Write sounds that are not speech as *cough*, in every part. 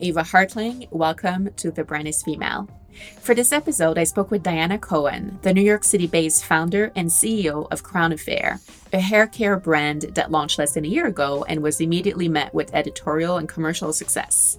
Eva Hartling. Welcome to The Brand is Female. For this episode, I spoke with Dianna Cohen, the New York City based founder and CEO of Crown Affair, a hair care brand that launched less than a year ago and was immediately met with editorial and commercial success.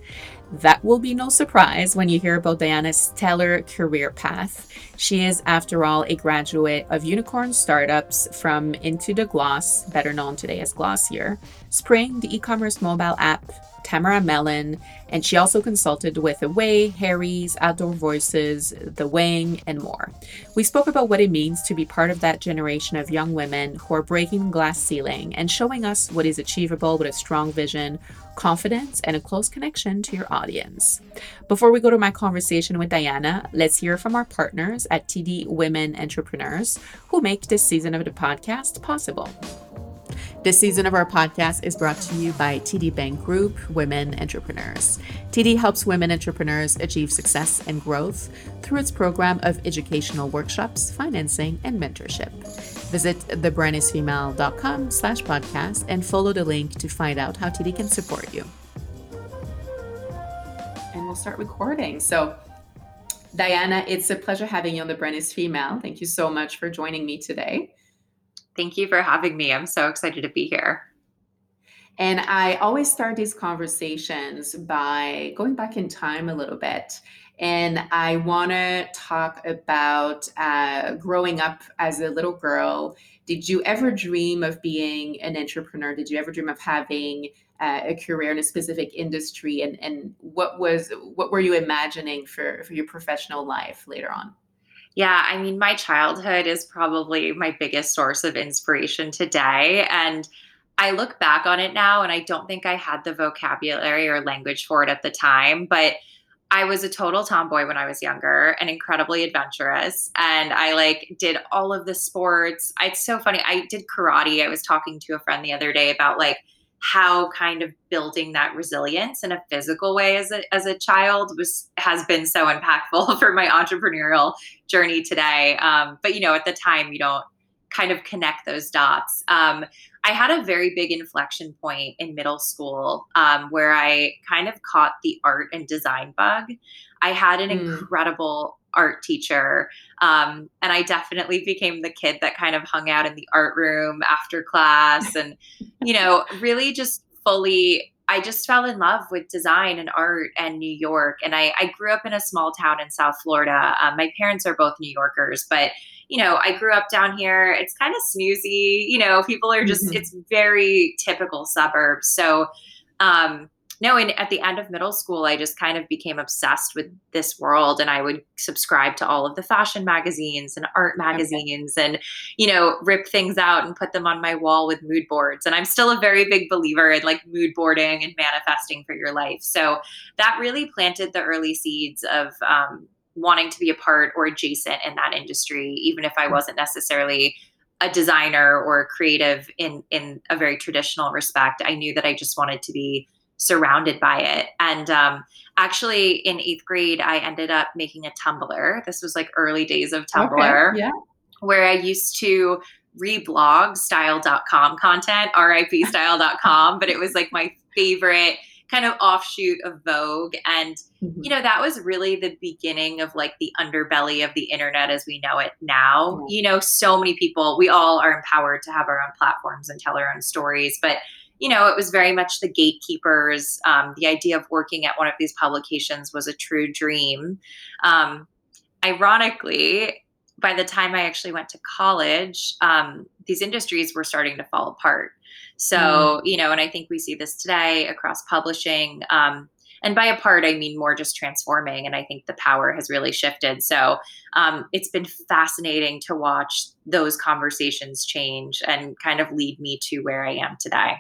That will be no surprise when you hear about Dianna's stellar career path. She is, after all, a graduate of unicorn startups from Into the Gloss, better known today as Glossier, Spring, the e commerce mobile app, Tamara Mellon, and she also consulted with Away, Harry's, Outdoor Voices, The Wing, and more. We spoke about what it means to be part of that generation of young women who are breaking glass ceiling and showing us what is achievable with a strong vision, confidence, and a close connection to your audience. Before we go to my conversation with Dianna, let's hear from our partners at TD Women Entrepreneurs who make this season of the podcast possible. This season of our podcast is brought to you by TD Bank Group Women Entrepreneurs. TD helps women entrepreneurs achieve success and growth through its program of educational workshops, financing, and mentorship. Visit thebrandisfemale.com slash podcast and follow the link to find out how TD can support you. And we'll start recording. So, Dianna, it's a pleasure having you on The Brand is Female. Thank you so much for joining me today. Thank you for having me. I'm so excited to be here. And I always start these conversations by going back in time a little bit. And I want to talk about uh, growing up as a little girl. Did you ever dream of being an entrepreneur? Did you ever dream of having uh, a career in a specific industry? And, and what was what were you imagining for, for your professional life later on? Yeah, I mean, my childhood is probably my biggest source of inspiration today. And I look back on it now and I don't think I had the vocabulary or language for it at the time, but I was a total tomboy when I was younger and incredibly adventurous. And I like did all of the sports. It's so funny. I did karate. I was talking to a friend the other day about like how kind of building that resilience in a physical way as a, as a child was has been so impactful *laughs* for my entrepreneurial journey today. Um, but you know at the time you don't kind of connect those dots. Um, i had a very big inflection point in middle school um, where i kind of caught the art and design bug. I had an mm. incredible art teacher. Um, and I definitely became the kid that kind of hung out in the art room after class and, *laughs* you know, really just fully. I just fell in love with design and art and New York. And I, I grew up in a small town in South Florida. Um, my parents are both New Yorkers, but you know, I grew up down here. It's kind of snoozy. You know, people are just, mm-hmm. it's very typical suburbs. So, um, no, and at the end of middle school, I just kind of became obsessed with this world and I would subscribe to all of the fashion magazines and art magazines okay. and, you know, rip things out and put them on my wall with mood boards. And I'm still a very big believer in like mood boarding and manifesting for your life. So that really planted the early seeds of, um, wanting to be a part or adjacent in that industry, even if I mm. wasn't necessarily a designer or a creative in in a very traditional respect. I knew that I just wanted to be surrounded by it. And um, actually, in eighth grade, I ended up making a Tumblr. This was like early days of Tumblr, okay, yeah. where I used to reblog style.com content, RIP *laughs* style.com, but it was like my favorite kind of offshoot of Vogue. And, mm-hmm. you know, that was really the beginning of like the underbelly of the internet as we know it now. Mm-hmm. You know, so many people, we all are empowered to have our own platforms and tell our own stories. But you know, it was very much the gatekeepers. Um, the idea of working at one of these publications was a true dream. Um, ironically, by the time I actually went to college, um, these industries were starting to fall apart. So, mm. you know, and I think we see this today across publishing. Um, and by apart, I mean more just transforming. And I think the power has really shifted. So um, it's been fascinating to watch those conversations change and kind of lead me to where I am today.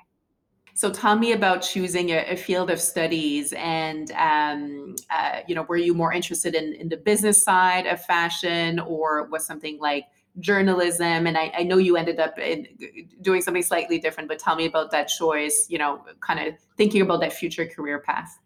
So tell me about choosing a, a field of studies, and um, uh, you know, were you more interested in, in the business side of fashion, or was something like journalism? And I, I know you ended up in, doing something slightly different, but tell me about that choice. You know, kind of thinking about that future career path.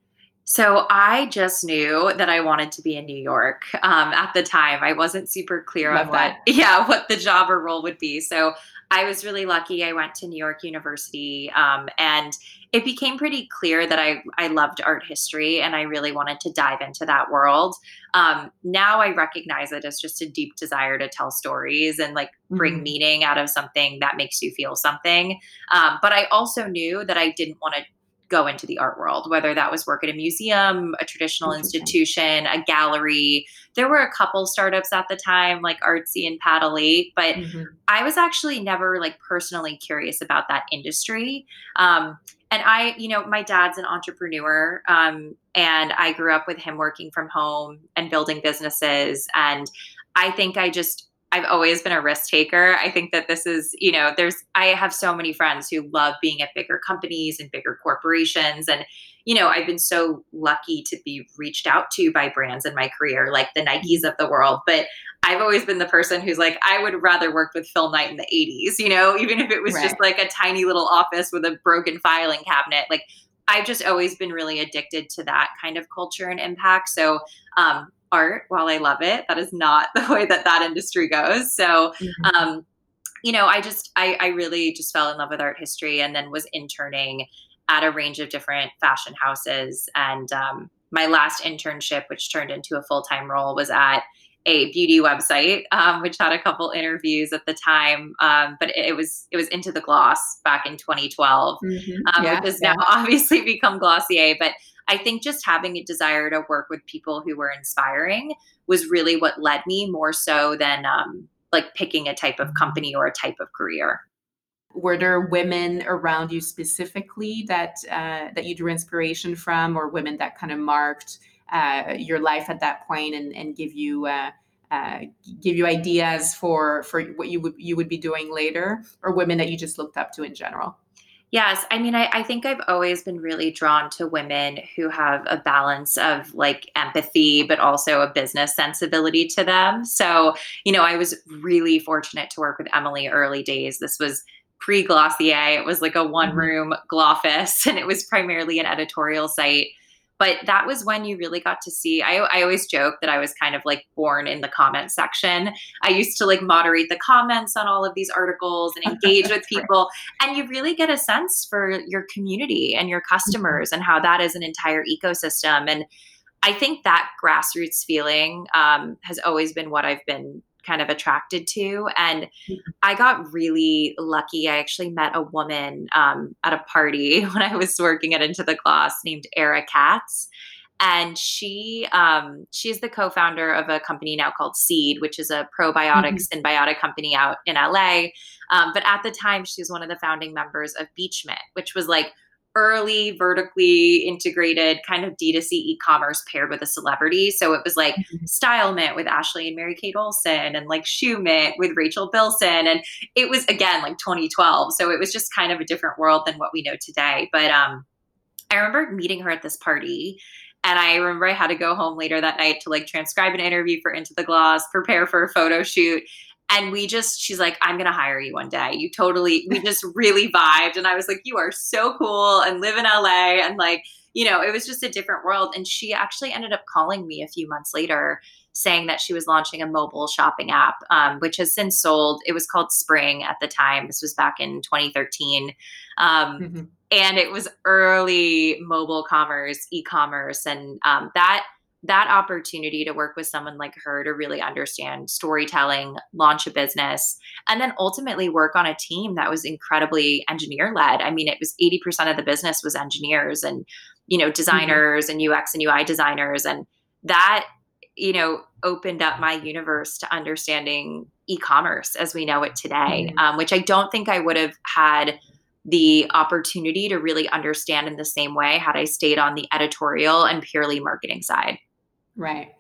So I just knew that I wanted to be in New York. Um, at the time, I wasn't super clear Love on that. what, *laughs* yeah, what the job or role would be. So I was really lucky. I went to New York University, um, and it became pretty clear that I I loved art history, and I really wanted to dive into that world. Um, now I recognize it as just a deep desire to tell stories and like bring Mhm. meaning out of something that makes you feel something. Um, but I also knew that I didn't want to go into the art world, whether that was work at a museum, a traditional institution, a gallery. There were a couple startups at the time, like Artsy and Paddle8, but Mhm. I was actually never like personally curious about that industry. Um, and I, you know, my dad's an entrepreneur, um, and I grew up with him working from home and building businesses. And I think I just, I've always been a risk taker. I think that this is, you know, there's, I have so many friends who love being at bigger companies and bigger corporations. And, you know, I've been so lucky to be reached out to by brands in my career, like the Nikes of the world. But I've always been the person who's like, I would rather work with Phil Knight in the 80s, you know, even if it was just like a tiny little office with a broken filing cabinet. Like, I've just always been really addicted to that kind of culture and impact. So, um, art, while I love it, that is not *laughs* the way that that industry goes. So, Mhm. um, you know, I just, I, I really just fell in love with art history and then was interning at a range of different fashion houses. And um, my last internship, which turned into a full time role, was at a beauty website, um, which had a couple interviews at the time. Um, but it, it was it was into the gloss back in 2012 Mhm. um, Yeah, which has yeah. now *laughs* obviously become Glossier. But I think just having a desire to work with people who were inspiring was really what led me more so than um, like picking a type of company or a type of career. Were there women around you specifically that uh, that you drew inspiration from, or women that kind of marked uh, your life at that point and, and give you uh, uh, give you ideas for for what you would you would be doing later, or women that you just looked up to in general? Yes. I mean, I, I think I've always been really drawn to women who have a balance of like empathy, but also a business sensibility to them. So, you know, I was really fortunate to work with Emily early days. This was pre Glossier, it was like a one mm-hmm. room Gloffice, *laughs* and it was primarily an editorial site. But that was when you really got to see. I, I always joke that I was kind of like born in the comment section. I used to like moderate the comments on all of these articles and *laughs* engage with people and you really get a sense for your community and your customers and how that is an entire ecosystem and i think that grassroots feeling um, has always been what i've been kind of attracted to and i got really lucky. I actually met a woman um, at a party *laughs* when i was working at into the gloss named Ara Katz and she um, she's the co-founder of a company now called seed which is a probiotic synbiotic company out in la um, but at the time, she was one of the founding members of Beachmint, which was like early vertically integrated kind of D2C e-commerce paired with a celebrity. So it was like Mhm. Style Mint with Ashley and Mary Kate Olsen and like Shoe Mint with Rachel Bilson. And it was again like 2012. So it was just kind of a different world than what we know today. But um I remember meeting her at this party and I remember I had to go home later that night to like transcribe an interview for Into the Gloss, prepare for a photo shoot. And we just, she's like, I'm going to hire you one day. You totally, we just really vibed. And I was like, you are so cool and live in LA. And like, you know, it was just a different world. And she actually ended up calling me a few months later saying that she was launching a mobile shopping app, um, which has since sold. It was called Spring at the time. This was back in 2013. Um, Mhm. and it was early mobile commerce, e-commerce, and um, that that opportunity to work with someone like her to really understand storytelling, launch a business, and then ultimately work on a team that was incredibly engineer led. I mean, it was 80% of the business was engineers and, you know, designers and UX and UI designers. And that, you know, opened up my universe to understanding e-commerce as we know it today, Mhm. um, which I don't think I would have had the opportunity to really understand in the same way had I stayed on the editorial and purely marketing side. Right.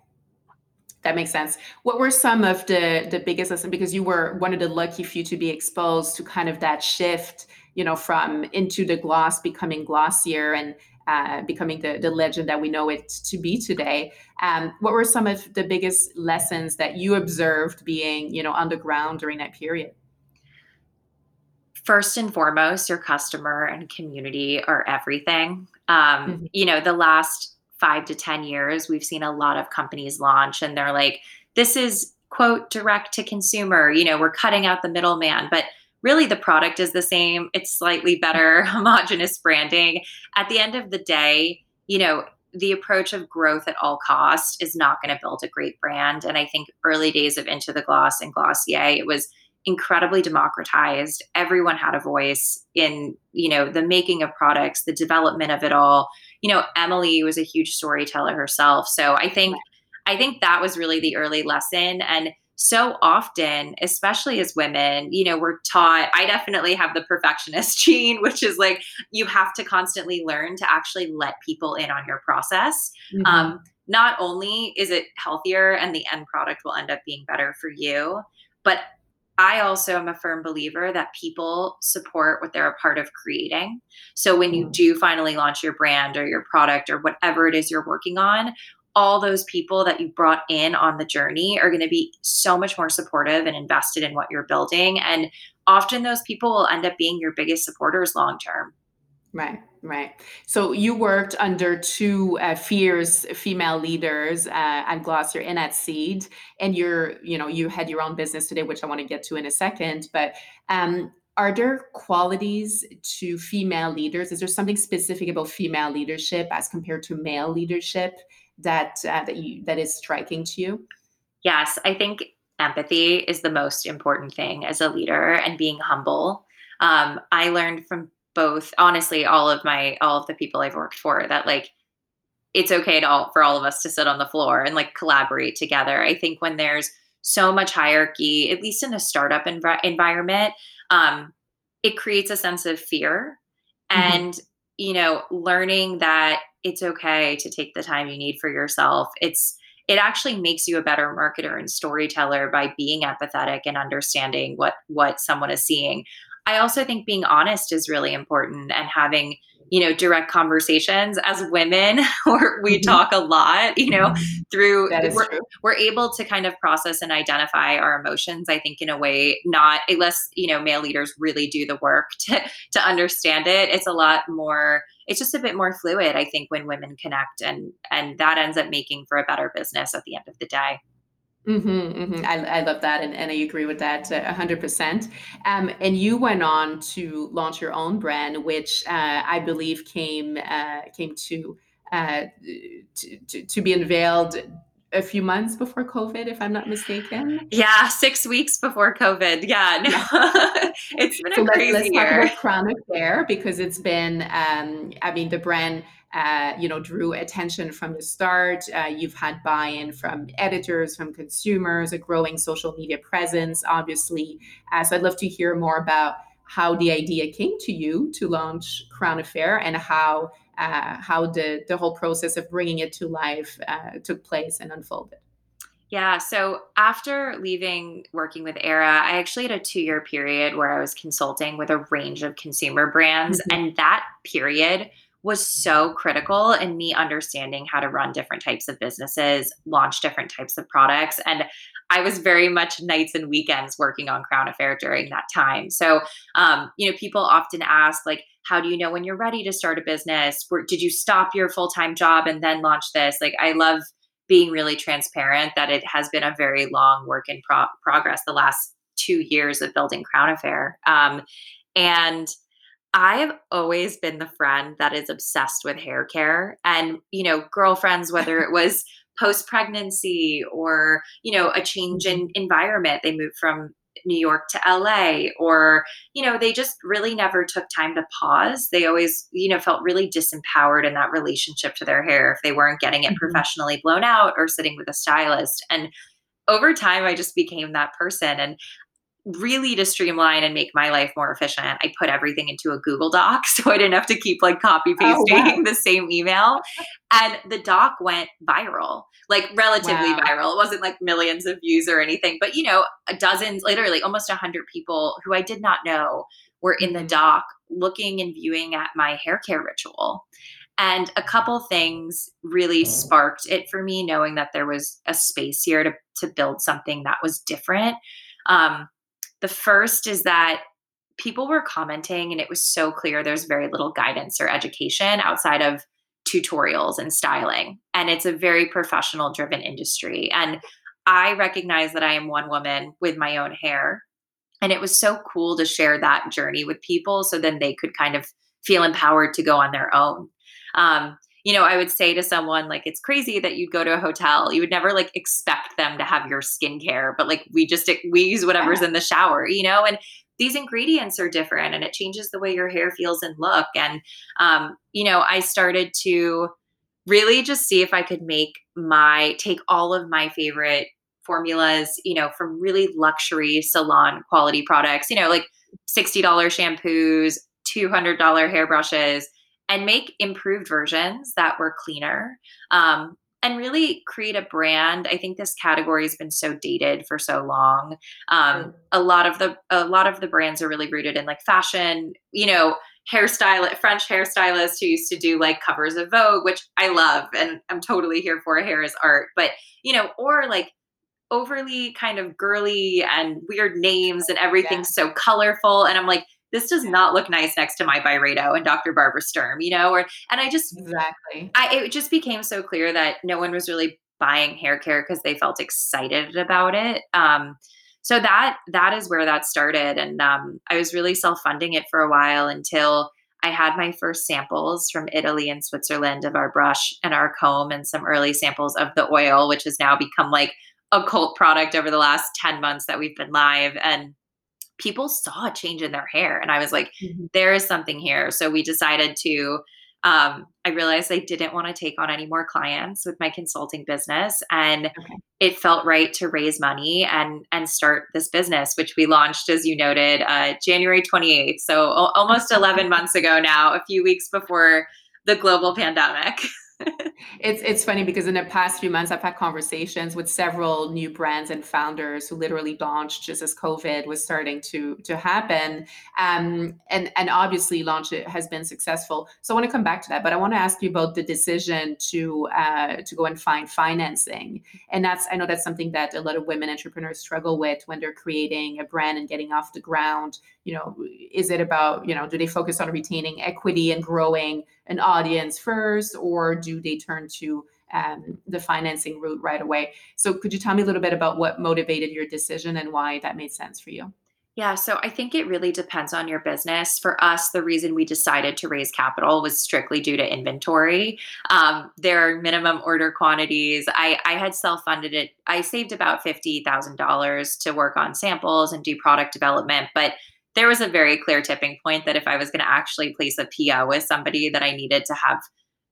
That makes sense. What were some of the the biggest lessons? Because you were one of the lucky few to be exposed to kind of that shift, you know, from into the gloss becoming glossier and uh, becoming the the legend that we know it to be today. Um, what were some of the biggest lessons that you observed being, you know, on the ground during that period? First and foremost, your customer and community are everything. Um, Mhm. You know, the last five to 10 years, we've seen a lot of companies launch and they're like, this is quote direct to consumer, you know, we're cutting out the middleman. But really the product is the same. It's slightly better *laughs* homogenous branding. At the end of the day, you know, the approach of growth at all cost is not going to build a great brand. And I think early days of Into the Gloss and Glossier, it was incredibly democratized. Everyone had a voice in, you know, the making of products, the development of it all. You know, Emily was a huge storyteller herself. So I think I think that was really the early lesson and so often, especially as women, you know, we're taught, I definitely have the perfectionist *laughs* gene, which is like you have to constantly learn to actually let people in on your process. Mm-hmm. Um, not only is it healthier and the end product will end up being better for you, but I also am a firm believer that people support what they're a part of creating. So when you mm. do finally launch your brand or your product or whatever it is you're working on, all those people that you brought in on the journey are going to be so much more supportive and invested in what you're building. And often those people will end up being your biggest supporters long term. Right, right. So you worked under two uh, fierce female leaders uh, at Glossier and at Seed, and you're, you know, you had your own business today, which I want to get to in a second. But um, are there qualities to female leaders? Is there something specific about female leadership as compared to male leadership that uh, that you that is striking to you? Yes, I think empathy is the most important thing as a leader and being humble. Um, I learned from both, honestly, all of my all of the people I've worked for that like it's okay to all, for all of us to sit on the floor and like collaborate together. I think when there's so much hierarchy, at least in a startup env- environment, um, it creates a sense of fear. Mm-hmm. And you know, learning that it's okay to take the time you need for yourself. It's it actually makes you a better marketer and storyteller by being empathetic and understanding what what someone is seeing. I also think being honest is really important and having you know direct conversations as women *laughs* or we mm-hmm. talk a lot you know mm-hmm. through we're, we're, able to kind of process and identify our emotions i think in a way not unless you know male leaders really do the work *laughs* to to understand it it's a lot more it's just a bit more fluid i think when women connect and and that ends up making for a better business at the end of the day Mm-hmm, mm-hmm. I, I love that, and, and I agree with that uh, hundred percent. Um, and you went on to launch your own brand, which uh, I believe came uh, came to, uh, to, to to be unveiled a few months before COVID, if I'm not mistaken. Yeah, six weeks before COVID. Yeah, no, *laughs* it's been so a crazy let's, let's year. Talk about Crown Affair because it's been, um, I mean, the brand uh, you know, drew attention from the start. Uh, you've had buy-in from editors, from consumers, a growing social media presence, obviously. Uh, so I'd love to hear more about how the idea came to you to launch Crown Affair and how uh, how the the whole process of bringing it to life uh, took place and unfolded. Yeah. So after leaving working with Ara, I actually had a two year period where I was consulting with a range of consumer brands. Mm-hmm. And that period was so critical in me understanding how to run different types of businesses, launch different types of products. And I was very much nights and weekends working on Crown Affair during that time. So, um, you know, people often ask, like, how do you know when you're ready to start a business? Did you stop your full time job and then launch this? Like, I love being really transparent that it has been a very long work in pro- progress the last two years of building Crown Affair. Um, and I've always been the friend that is obsessed with hair care and, you know, girlfriends, whether it was post pregnancy or, you know, a change in mm-hmm. environment, they moved from New York to LA, or, you know, they just really never took time to pause. They always, you know, felt really disempowered in that relationship to their hair if they weren't getting it mm-hmm. professionally blown out or sitting with a stylist. And over time, I just became that person. And really to streamline and make my life more efficient, I put everything into a Google Doc *laughs* so I didn't have to keep like copy pasting oh, wow. the same email. And the doc went viral, like relatively wow. viral. It wasn't like millions of views or anything, but you know, dozens, literally almost a hundred people who I did not know were in the mm-hmm. doc looking and viewing at my hair care ritual. And a couple things really sparked it for me, knowing that there was a space here to, to build something that was different. Um, the first is that people were commenting, and it was so clear there's very little guidance or education outside of tutorials and styling. And it's a very professional driven industry. And I recognize that I am one woman with my own hair. And it was so cool to share that journey with people so then they could kind of feel empowered to go on their own. Um, you know, I would say to someone like it's crazy that you'd go to a hotel. You would never like expect them to have your skincare, but like we just we use whatever's yeah. in the shower, you know, and these ingredients are different and it changes the way your hair feels and look. And um, you know, I started to really just see if I could make my take all of my favorite formulas, you know, from really luxury salon quality products, you know, like $60 shampoos, $200 hairbrushes, and make improved versions that were cleaner um, and really create a brand. I think this category has been so dated for so long. Um, a lot of the a lot of the brands are really rooted in like fashion you know hairstyle french hairstylists who used to do like covers of vogue which i love and i'm totally here for hair as art but you know or like overly kind of girly and weird names and everything's yeah. so colorful and i'm like this does not look nice next to my Byredo and Dr. Barbara Sturm, you know, or and I just exactly I it just became so clear that no one was really buying hair care because they felt excited about it. Um, so that that is where that started, and um, I was really self funding it for a while until I had my first samples from Italy and Switzerland of our brush and our comb, and some early samples of the oil, which has now become like a cult product over the last 10 months that we've been live. And people saw a change in their hair. And I was like, mm-hmm. there is something here. So we decided to, um, I realized I didn't want to take on any more clients with my consulting business. And okay. it felt right to raise money and and start this business, which we launched, as you noted, uh, January 28th. So almost 11 months ago now, a few weeks before the global pandemic. *laughs* it's it's funny because in the past few months I've had conversations with several new brands and founders who literally launched just as COVID was starting to to happen. Um, and and obviously launch it has been successful. So I want to come back to that, but I want to ask you about the decision to uh, to go and find financing. And that's I know that's something that a lot of women entrepreneurs struggle with when they're creating a brand and getting off the ground. You know, is it about, you know, do they focus on retaining equity and growing an audience first, or do they turn to um, the financing route right away? So, could you tell me a little bit about what motivated your decision and why that made sense for you? Yeah, so I think it really depends on your business. For us, the reason we decided to raise capital was strictly due to inventory. Um, there are minimum order quantities. I, I had self funded it. I saved about $50,000 to work on samples and do product development, but there was a very clear tipping point that if I was going to actually place a PO with somebody that I needed to have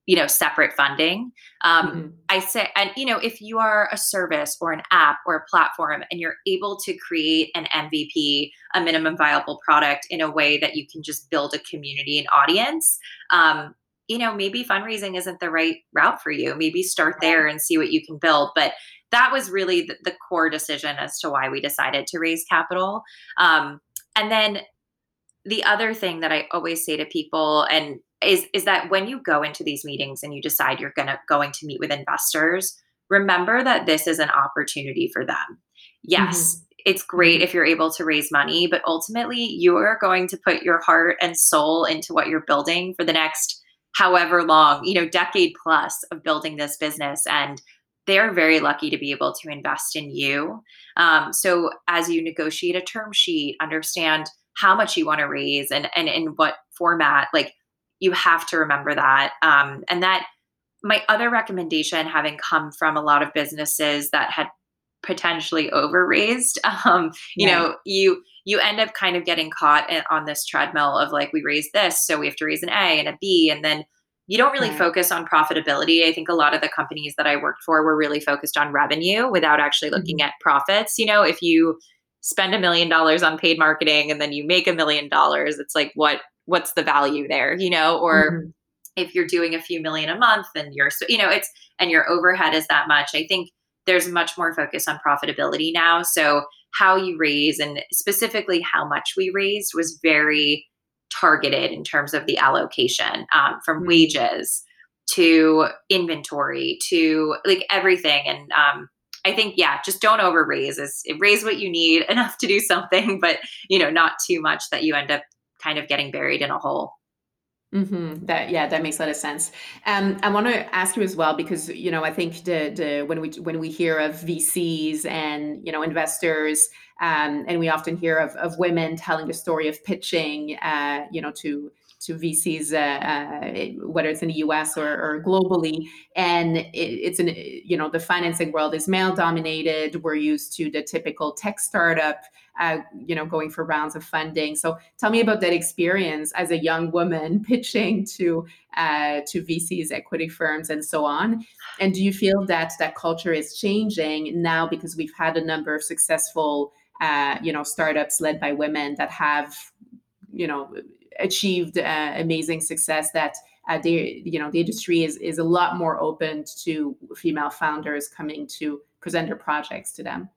you know separate funding um, mm-hmm. i say and you know if you are a service or an app or a platform and you're able to create an mvp a minimum viable product in a way that you can just build a community and audience um, you know maybe fundraising isn't the right route for you. Maybe start there and see what you can build. But that was really the, the core decision as to why we decided to raise capital. Um, and then the other thing that I always say to people and is is that when you go into these meetings and you decide you're going to going to meet with investors, remember that this is an opportunity for them. Yes, mm-hmm. it's great mm-hmm. if you're able to raise money, but ultimately you are going to put your heart and soul into what you're building for the next however long, you know, decade plus of building this business and they're very lucky to be able to invest in you. Um, so as you negotiate a term sheet, understand how much you want to raise and and in what format, like you have to remember that. Um, and that my other recommendation, having come from a lot of businesses that had potentially overraised, *laughs* um, you yeah. know, you you end up kind of getting caught on this treadmill of like we raised this, so we have to raise an A and a B, and then you don't really right. focus on profitability. I think a lot of the companies that I worked for were really focused on revenue without actually looking mm-hmm. at profits. You know, if you spend a million dollars on paid marketing and then you make a million dollars, it's like what what's the value there, you know? Or mm-hmm. if you're doing a few million a month and you're so you know, it's and your overhead is that much. I think there's much more focus on profitability now. So how you raise and specifically how much we raised was very targeted in terms of the allocation um, from mm-hmm. wages to inventory to like everything and um, i think yeah just don't over raise is raise what you need *laughs* enough to do something but you know not too much that you end up kind of getting buried in a hole Mm-hmm. That yeah, that makes a lot of sense. Um, I want to ask you as well because you know I think the the when we when we hear of VCs and you know investors, um, and we often hear of, of women telling the story of pitching, uh, you know, to to VCs, uh, uh, whether it's in the U.S. or, or globally, and it, it's an you know the financing world is male dominated. We're used to the typical tech startup uh, you know, going for rounds of funding. So tell me about that experience as a young woman *laughs* pitching to uh, to VCs, equity firms, and so on. And do you feel that that culture is changing now because we've had a number of successful, uh, you know, startups led by women that have, you know, achieved uh, amazing success that uh, the you know the industry is is a lot more open to female founders coming to present their projects to them.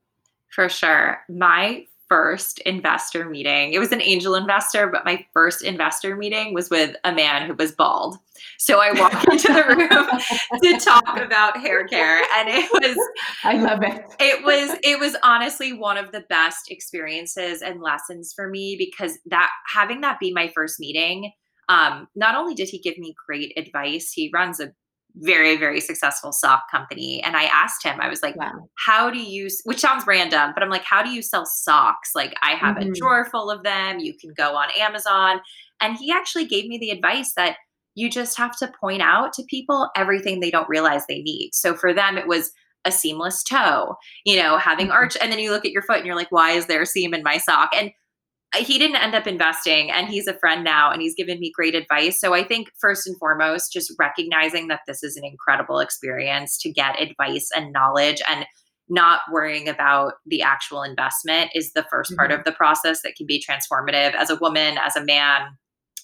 For sure. My first investor meeting. It was an angel investor, but my first investor meeting was with a man who was bald. So I walked *laughs* into the room to talk about hair care and it was I love it. It was it was honestly one of the best experiences and lessons for me because that having that be my first meeting um, not only did he give me great advice, he runs a very very successful sock company and i asked him i was like wow. how do you which sounds random but i'm like how do you sell socks like i have mm-hmm. a drawer full of them you can go on amazon and he actually gave me the advice that you just have to point out to people everything they don't realize they need so for them it was a seamless toe you know having mm-hmm. arch and then you look at your foot and you're like why is there a seam in my sock and he didn't end up investing and he's a friend now and he's given me great advice. So I think first and foremost, just recognizing that this is an incredible experience to get advice and knowledge and not worrying about the actual investment is the 1st mm-hmm. part of the process that can be transformative as a woman, as a man,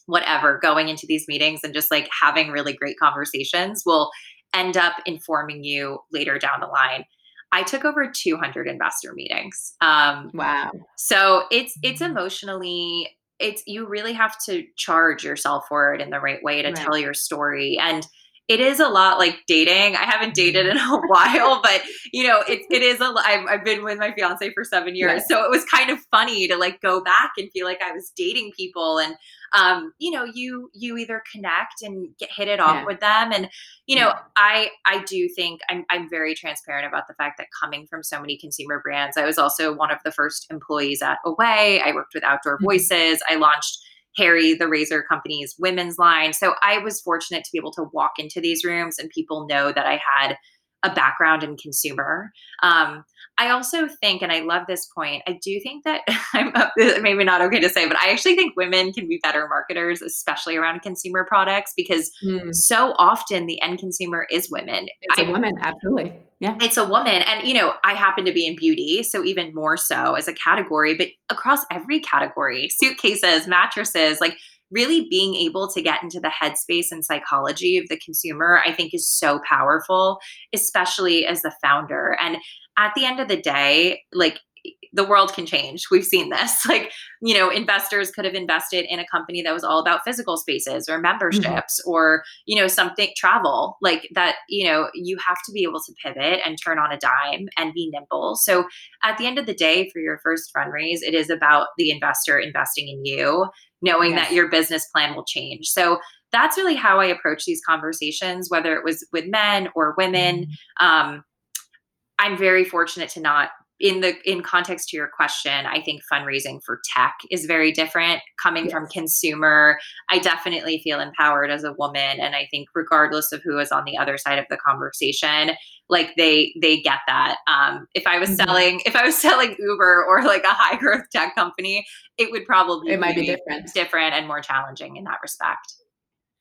whatever, going into these meetings and just like having really great conversations will end up informing you later down the line. I took over 200 investor meetings. Um, wow. So it's it's emotionally it's you really have to charge yourself for it in the right way to right. tell your story and it is a lot like dating. I haven't dated in a *laughs* while, but you know, it, it *laughs* is a. I've, I've been with my fiance for seven years, yes. so it was kind of funny to like go back and feel like I was dating people, and um, you know, you you either connect and get hit it off yeah. with them, and you know, yeah. I I do think I'm I'm very transparent about the fact that coming from so many consumer brands, I was also one of the first employees at Away. I worked with Outdoor mm-hmm. Voices. I launched Harry, the razor company's women's line. So I was fortunate to be able to walk into these rooms and people know that I had a background in consumer. Um, I also think, and I love this point, I do think that *laughs* I'm *laughs* maybe not okay to say, but I actually think women can be better marketers, especially around consumer products, because mm. so often the end consumer is women. It's I, a woman, absolutely. Yeah. It's a woman. And, you know, I happen to be in beauty, so even more so as a category, but across every category suitcases, mattresses, like really being able to get into the headspace and psychology of the consumer, I think is so powerful, especially as the founder. And at the end of the day, like the world can change. We've seen this. *laughs* Like, you know, investors could have invested in a company that was all about physical spaces or mm-hmm. memberships mm-hmm. or, you know, something travel like that. You know, you have to be able to pivot and turn on a dime and be nimble. So at the end of the day, for your first fundraise, it is about the investor investing in you, knowing yes. that your business plan will change. So that's really how I approach these conversations, whether it was with men or women. Mm-hmm. Um, I'm very fortunate to not in the in context to your question i think fundraising for tech is very different coming yes. from consumer i definitely feel empowered as a woman and i think regardless of who is on the other side of the conversation like they they get that um, if i was mm-hmm. selling if i was *laughs* selling uber or like a high growth tech company it would probably it might be different different and more challenging in that respect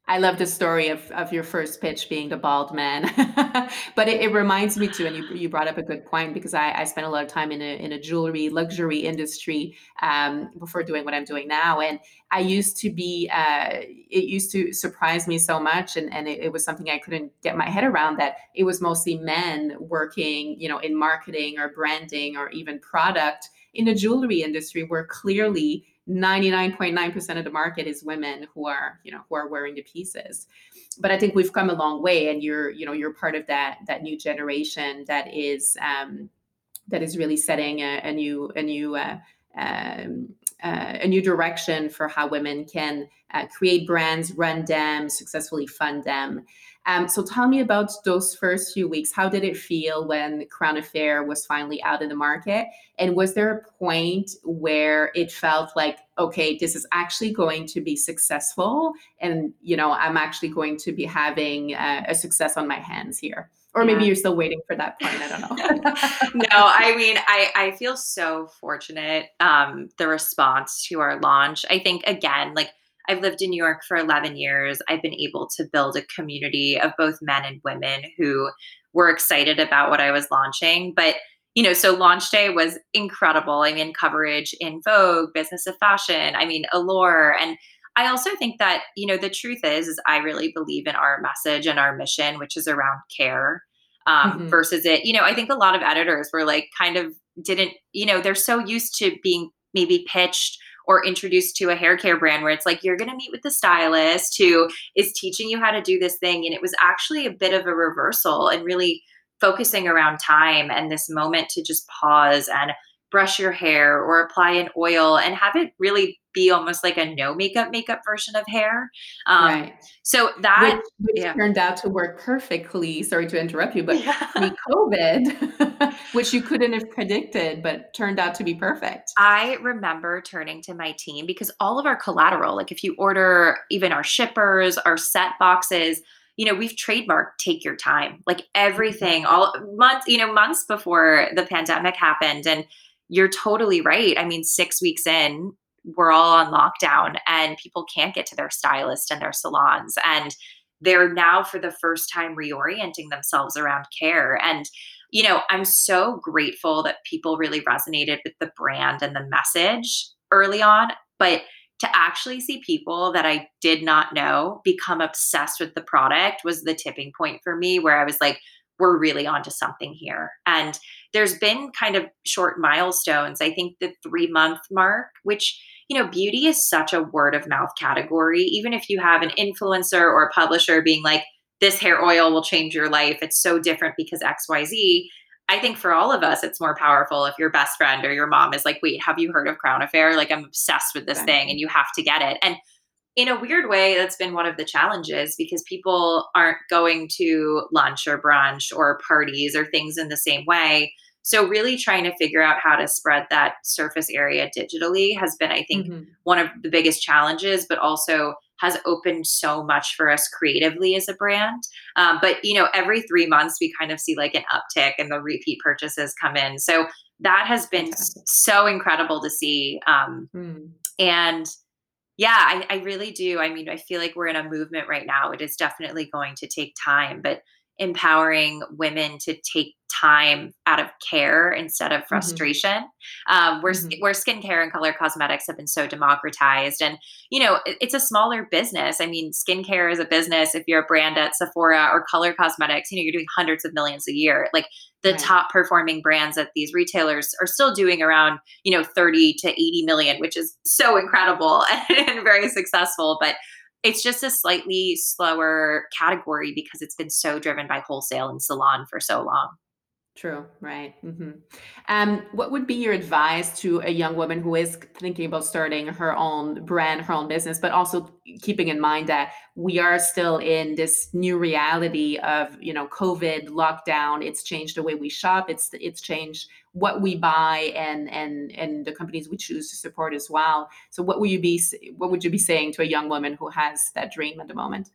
I love the story of, of your first pitch being the bald man, *laughs* but it, it, reminds me too, and you, you brought up a good point because I, I spent a lot of time in a, in a jewelry luxury industry um, before doing what I'm doing now. And I used to be, uh, it used to surprise me so much. And, and it, it was something I couldn't get my head around that it was mostly men working, you know, in marketing or branding or even product in the jewelry industry where clearly 99.9% of the market is women who are you know who are wearing the pieces but i think we've come a long way and you're you know you're part of that that new generation that is um that is really setting a, a new a new uh, um, uh, a new direction for how women can uh, create brands, run them, successfully fund them. Um, so tell me about those first few weeks. How did it feel when Crown Affair was finally out in the market? And was there a point where it felt like, okay, this is actually going to be successful, and you know, I'm actually going to be having uh, a success on my hands here? Or maybe yeah. you're still waiting for that point. I don't know. *laughs* *laughs* no, I mean, I, I feel so fortunate. Um, the response to our launch. I think again, like I've lived in New York for 11 years. I've been able to build a community of both men and women who were excited about what I was launching. But, you know, so launch day was incredible. I mean, coverage in Vogue, Business of Fashion, I mean, Allure. And I also think that, you know, the truth is, is I really believe in our message and our mission, which is around care um, mm-hmm. versus it. You know, I think a lot of editors were like kind of didn't, you know, they're so used to being maybe pitched or introduced to a hair care brand where it's like you're going to meet with the stylist who is teaching you how to do this thing. And it was actually a bit of a reversal and really focusing around time and this moment to just pause and brush your hair or apply an oil and have it really be almost like a no makeup makeup version of hair. Um, right. So that which, which yeah. turned out to work perfectly. Sorry to interrupt you, but *laughs* yeah. COVID, *laughs* which you couldn't have predicted, but turned out to be perfect. I remember turning to my team because all of our collateral, like if you order even our shippers, our set boxes, you know, we've trademarked take your time, like everything, mm-hmm. all months, you know, months before the pandemic happened. And you're totally right. I mean, six weeks in, we're all on lockdown and people can't get to their stylist and their salons. And they're now, for the first time, reorienting themselves around care. And, you know, I'm so grateful that people really resonated with the brand and the message early on. But to actually see people that I did not know become obsessed with the product was the tipping point for me, where I was like, we're really onto something here. And there's been kind of short milestones. I think the three month mark, which, you know, beauty is such a word of mouth category. Even if you have an influencer or a publisher being like, this hair oil will change your life, it's so different because XYZ. I think for all of us, it's more powerful if your best friend or your mom is like, wait, have you heard of Crown Affair? Like, I'm obsessed with this right. thing and you have to get it. And in a weird way, that's been one of the challenges because people aren't going to lunch or brunch or parties or things in the same way. So, really trying to figure out how to spread that surface area digitally has been, I think, mm-hmm. one of the biggest challenges, but also has opened so much for us creatively as a brand. Um, but, you know, every three months, we kind of see like an uptick and the repeat purchases come in. So, that has been so incredible to see. Um, mm. And yeah, I, I really do. I mean, I feel like we're in a movement right now. It is definitely going to take time, but empowering women to take time out of care instead of mm-hmm. frustration. Mm-hmm. Um, where mm-hmm. where skincare and color cosmetics have been so democratized, and you know it's a smaller business. I mean, skincare is a business. If you're a brand at Sephora or color cosmetics, you know you're doing hundreds of millions a year. Like the right. top performing brands at these retailers are still doing around you know 30 to 80 million, which is so incredible *laughs* and very successful. But it's just a slightly slower category because it's been so driven by wholesale and salon for so long. True, right. hmm Um, what would be your advice to a young woman who is thinking about starting her own brand, her own business, but also keeping in mind that we are still in this new reality of you know COVID lockdown? It's changed the way we shop. It's it's changed what we buy and and and the companies we choose to support as well. So, what would you be what would you be saying to a young woman who has that dream at the moment?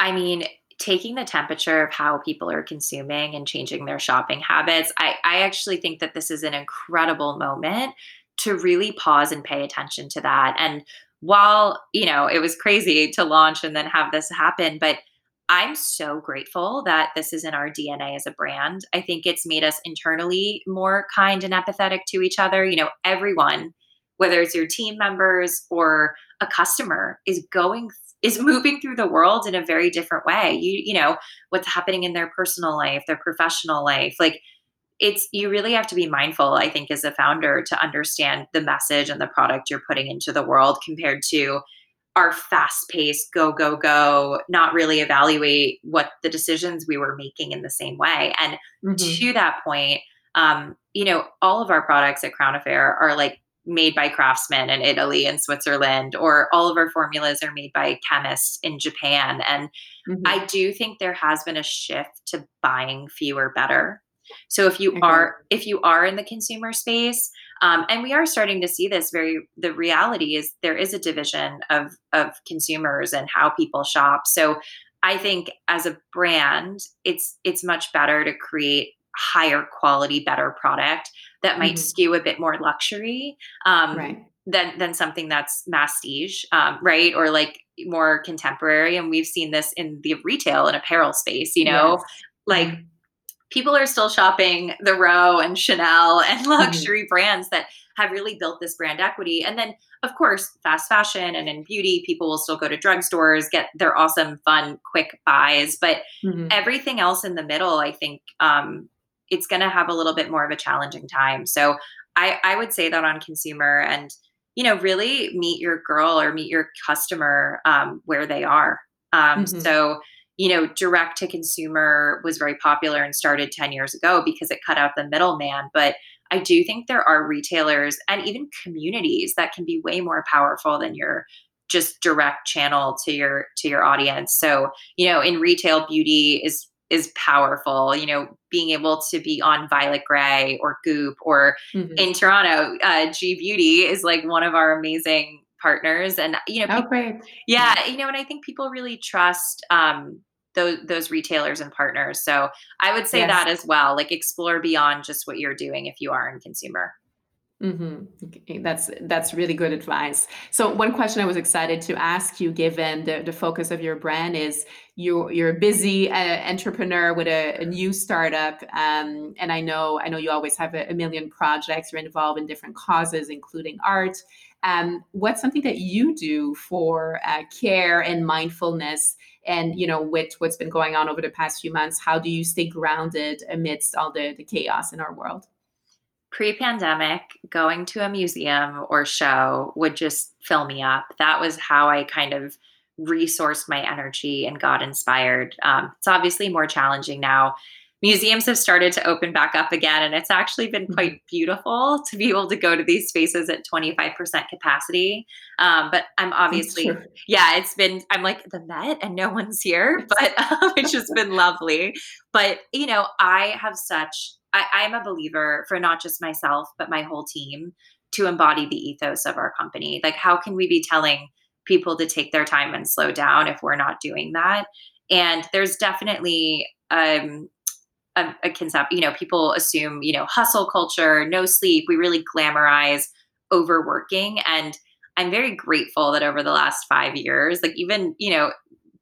I mean, taking the temperature of how people are consuming and changing their shopping habits, I, I actually think that this is an incredible moment to really pause and pay attention to that. And while, you know, it was crazy to launch and then have this happen, but I'm so grateful that this is in our DNA as a brand. I think it's made us internally more kind and empathetic to each other. You know, everyone, whether it's your team members or a customer, is going is moving through the world in a very different way. You you know, what's happening in their personal life, their professional life. Like it's you really have to be mindful, I think, as a founder to understand the message and the product you're putting into the world compared to our fast paced go go go not really evaluate what the decisions we were making in the same way and mm-hmm. to that point um, you know all of our products at crown affair are like made by craftsmen in Italy and Switzerland, or all of our formulas are made by chemists in Japan. And mm-hmm. I do think there has been a shift to buying fewer better. So if you okay. are if you are in the consumer space, um, and we are starting to see this very the reality is there is a division of of consumers and how people shop. So I think as a brand, it's it's much better to create higher quality, better product that might mm-hmm. skew a bit more luxury. Um, right. Than, than something that's masstige, um, right? Or like more contemporary. And we've seen this in the retail and apparel space, you know, yes. like mm-hmm. people are still shopping the Row and Chanel and *laughs* mm-hmm. luxury mm-hmm. brands that have really built this brand equity. And then, of course, fast fashion and in beauty, people will still go to drugstores, get their awesome, fun, quick buys. But mm-hmm. everything else in the middle, I think, um, it's going to have a little bit more of a challenging time. So I, I would say that on consumer and, you know, really meet your girl or meet your customer um, where they are. Um, mm-hmm. So, you know, direct to consumer was very popular and started 10 years ago because it cut out the middleman. But I do think there are retailers and even communities that can be way more powerful than your just direct channel to your to your audience. So, you know, in retail beauty is is powerful. You know, being able to be on Violet Grey or Goop or mm-hmm. in Toronto, uh, Gee Beauty is like one of our amazing partners. And you know, oh, people, great. Yeah, yeah, you know, and I think people really trust um, those those retailers and partners. So I would say yes. that as well. Like explore beyond just what you're doing if you are in consumer. Mm-hmm. That's that's really good advice. So one question I was excited to ask you, given the, the focus of your brand, is you you're a busy uh, entrepreneur with a, a new startup, um, and I know I know you always have a, a, million projects. You're involved in different causes, including art. Um, what's something that you do for uh, care and mindfulness? And you know, with what's been going on over the past few months, how do you stay grounded amidst all the, the chaos in our world? Pre-pandemic going to a museum or show would just fill me up. That was how i kind of resourced my energy and got inspired. Um, it's obviously more challenging now. Museums have started to open back up again and it's actually been mm-hmm. quite beautiful to be able to go to these spaces at 25% capacity. Um, but i'm obviously yeah it's been i'm like the met and no one's here *laughs* but um, it's just been lovely. But you know i have such I, I'm a believer for not just myself, but my whole team to embody the ethos of our company. Like, how can we be telling people to take their time and slow down if we're not doing that? And there's definitely um, a, a concept, you know, people assume, you know, hustle culture, no sleep. We really glamorize overworking. And I'm very grateful that over the last five years, like even, you know,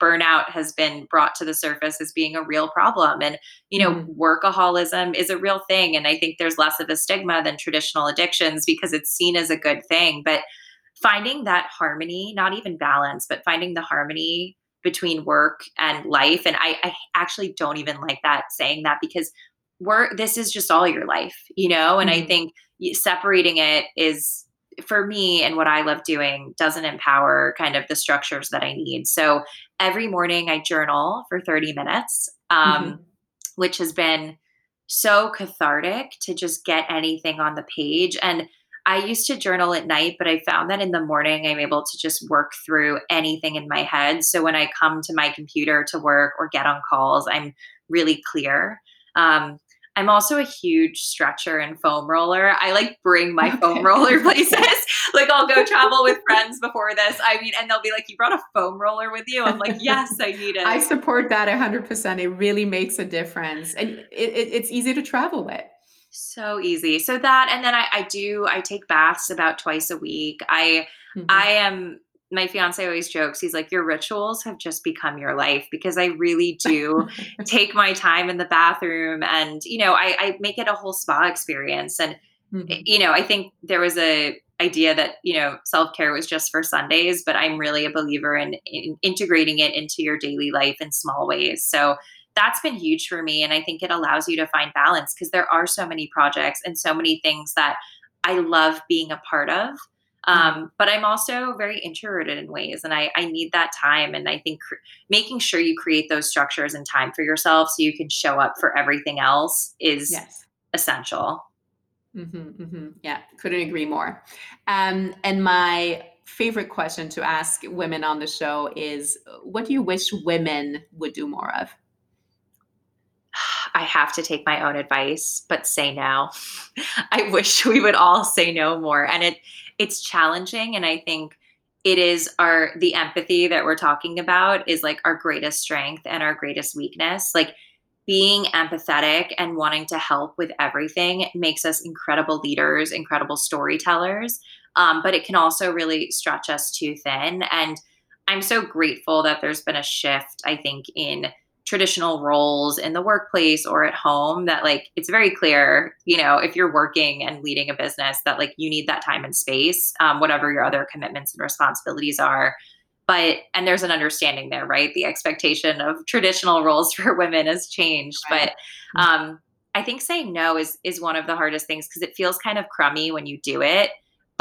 burnout has been brought to the surface as being a real problem and you know mm-hmm. workaholism is a real thing and i think there's less of a stigma than traditional addictions because it's seen as a good thing but finding that harmony not even balance but finding the harmony between work and life and I, I actually don't even like that saying that because work this is just all your life you know and mm-hmm. i think separating it is for me and what I love doing doesn't empower kind of the structures that I need. So every morning I journal for 30 minutes, um, mm-hmm. which has been so cathartic to just get anything on the page. And I used to journal at night, but I found that in the morning I'm able to just work through anything in my head. So when I come to my computer to work or get on calls, I'm really clear. Um, I'm also a huge stretcher and foam roller. I like bring my *laughs* okay. foam roller *laughs* places. like I'll go travel with friends before this. I mean, and they'll be like, "You brought a foam roller with you?" I'm like, "Yes, I need it." I support that 100%. It really makes a difference, and it, it, it's easy to travel with. So easy. So that, and then I, I do. I take baths about twice a week. I mm-hmm. I am my fiance always jokes he's like your rituals have just become your life because i really *laughs* do take my time in the bathroom and you know I, I make it a whole spa experience and mm-hmm. you know i think there was a idea that you know self-care was just for sundays but i'm really a believer in, in integrating it into your daily life in small ways so that's been huge for me and i think it allows you to find balance because there are so many projects and so many things that i love being a part of. Um, but I'm also very introverted in ways, and I, I need that time. And I think cr- making sure you create those structures and time for yourself so you can show up for everything else is yes. essential. Mm-hmm, mm-hmm. Yeah, couldn't agree more. Um, and my favorite question to ask women on the show is what do you wish women would do more of? *sighs* I have to take my own advice, but say no. *laughs* I wish we would all say no more. And it it's challenging and I think it is our the empathy that we're talking about is like our greatest strength and our greatest weakness. Like being empathetic and wanting to help with everything makes us incredible leaders, incredible storytellers. Um, but it can also really stretch us too thin. And I'm so grateful that there's been a shift, I think, in traditional roles in the workplace or at home that like it's very clear you know if you're working and leading a business that like you need that time and space um, whatever your other commitments and responsibilities are. But and there's an understanding there right? The expectation of traditional roles *laughs* for women has changed right. but um i think saying no is is one of the hardest things because it feels kind of crummy when you do it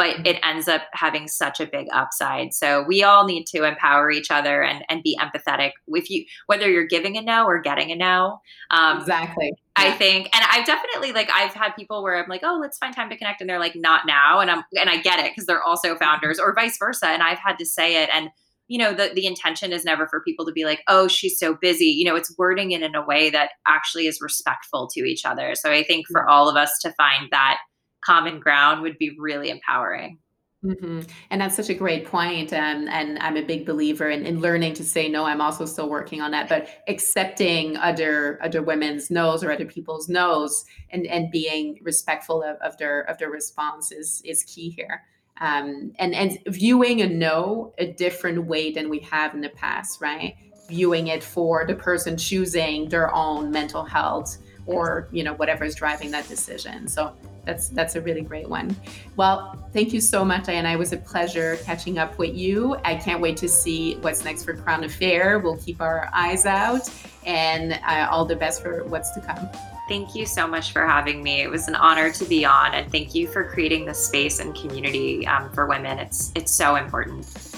but it ends up having such a big upside. So we all need to empower each other and and be empathetic. If you whether you're giving a no or getting a no, um, exactly. I think, and I've definitely like I've had people where I'm like, oh, let's find time to connect, and they're like, not now, and I'm and I get it because they're also founders, or vice versa, and I've had to say it and you know the the intention is never for people to be like oh she's so busy you know it's wording it in a way that actually is respectful to each other so i think for all of us to find that common ground would be really empowering. Mm-hmm. And that's such a great point. Um, and I'm a big believer in, in learning to say no. I'm also still working on that, but accepting other other women's no's or other people's no's and, and being respectful of, of their of their response is is key here. Um, and and viewing a no a different way than we have in the past, right? Viewing it for the person choosing their own mental health or you know whatever is driving that decision. So that's that's a really great one. Well, thank you so much, Dianna. It was a pleasure catching up with you. I can't wait to see what's next for Crown Affair. We'll keep our eyes out, and uh, all the best for what's to come. Thank you so much for having me. It was an honor to be on, and thank you for creating this space and community um, for women. It's it's so important.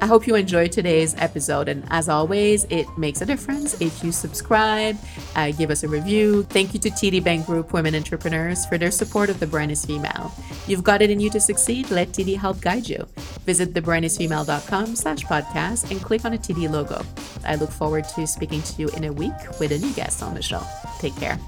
I hope you enjoyed today's episode. And as always, it makes a difference if you subscribe, uh, give us a review. Thank you to TD Bank Group Women Entrepreneurs for their support of The Brand is Female. You've got it in you to succeed. Let TD help guide you. Visit thebrandisfemale.com slash podcast and click on a TD logo. I look forward to speaking to you in a week with a new guest on the show. Take care.